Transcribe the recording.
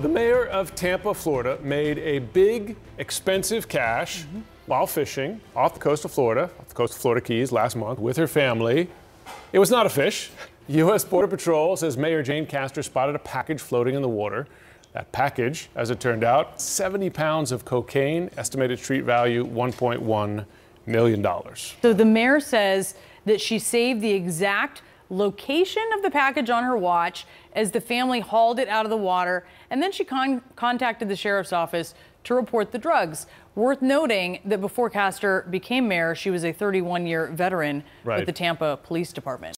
The mayor of Tampa, Florida, made a big, expensive cash mm-hmm. while fishing off the coast of Florida, off the coast of Florida Keys last month with her family. It was not a fish. U.S. Border Patrol says Mayor Jane Castor spotted a package floating in the water. That package, as it turned out, 70 pounds of cocaine, estimated street value $1.1 million. So the mayor says that she saved the exact location of the package on her watch as the family hauled it out of the water, and then she con contacted the sheriff's office to report the drugs. Worth noting that before Castor became mayor, she was a 31 year veteran right. with the Tampa Police Department.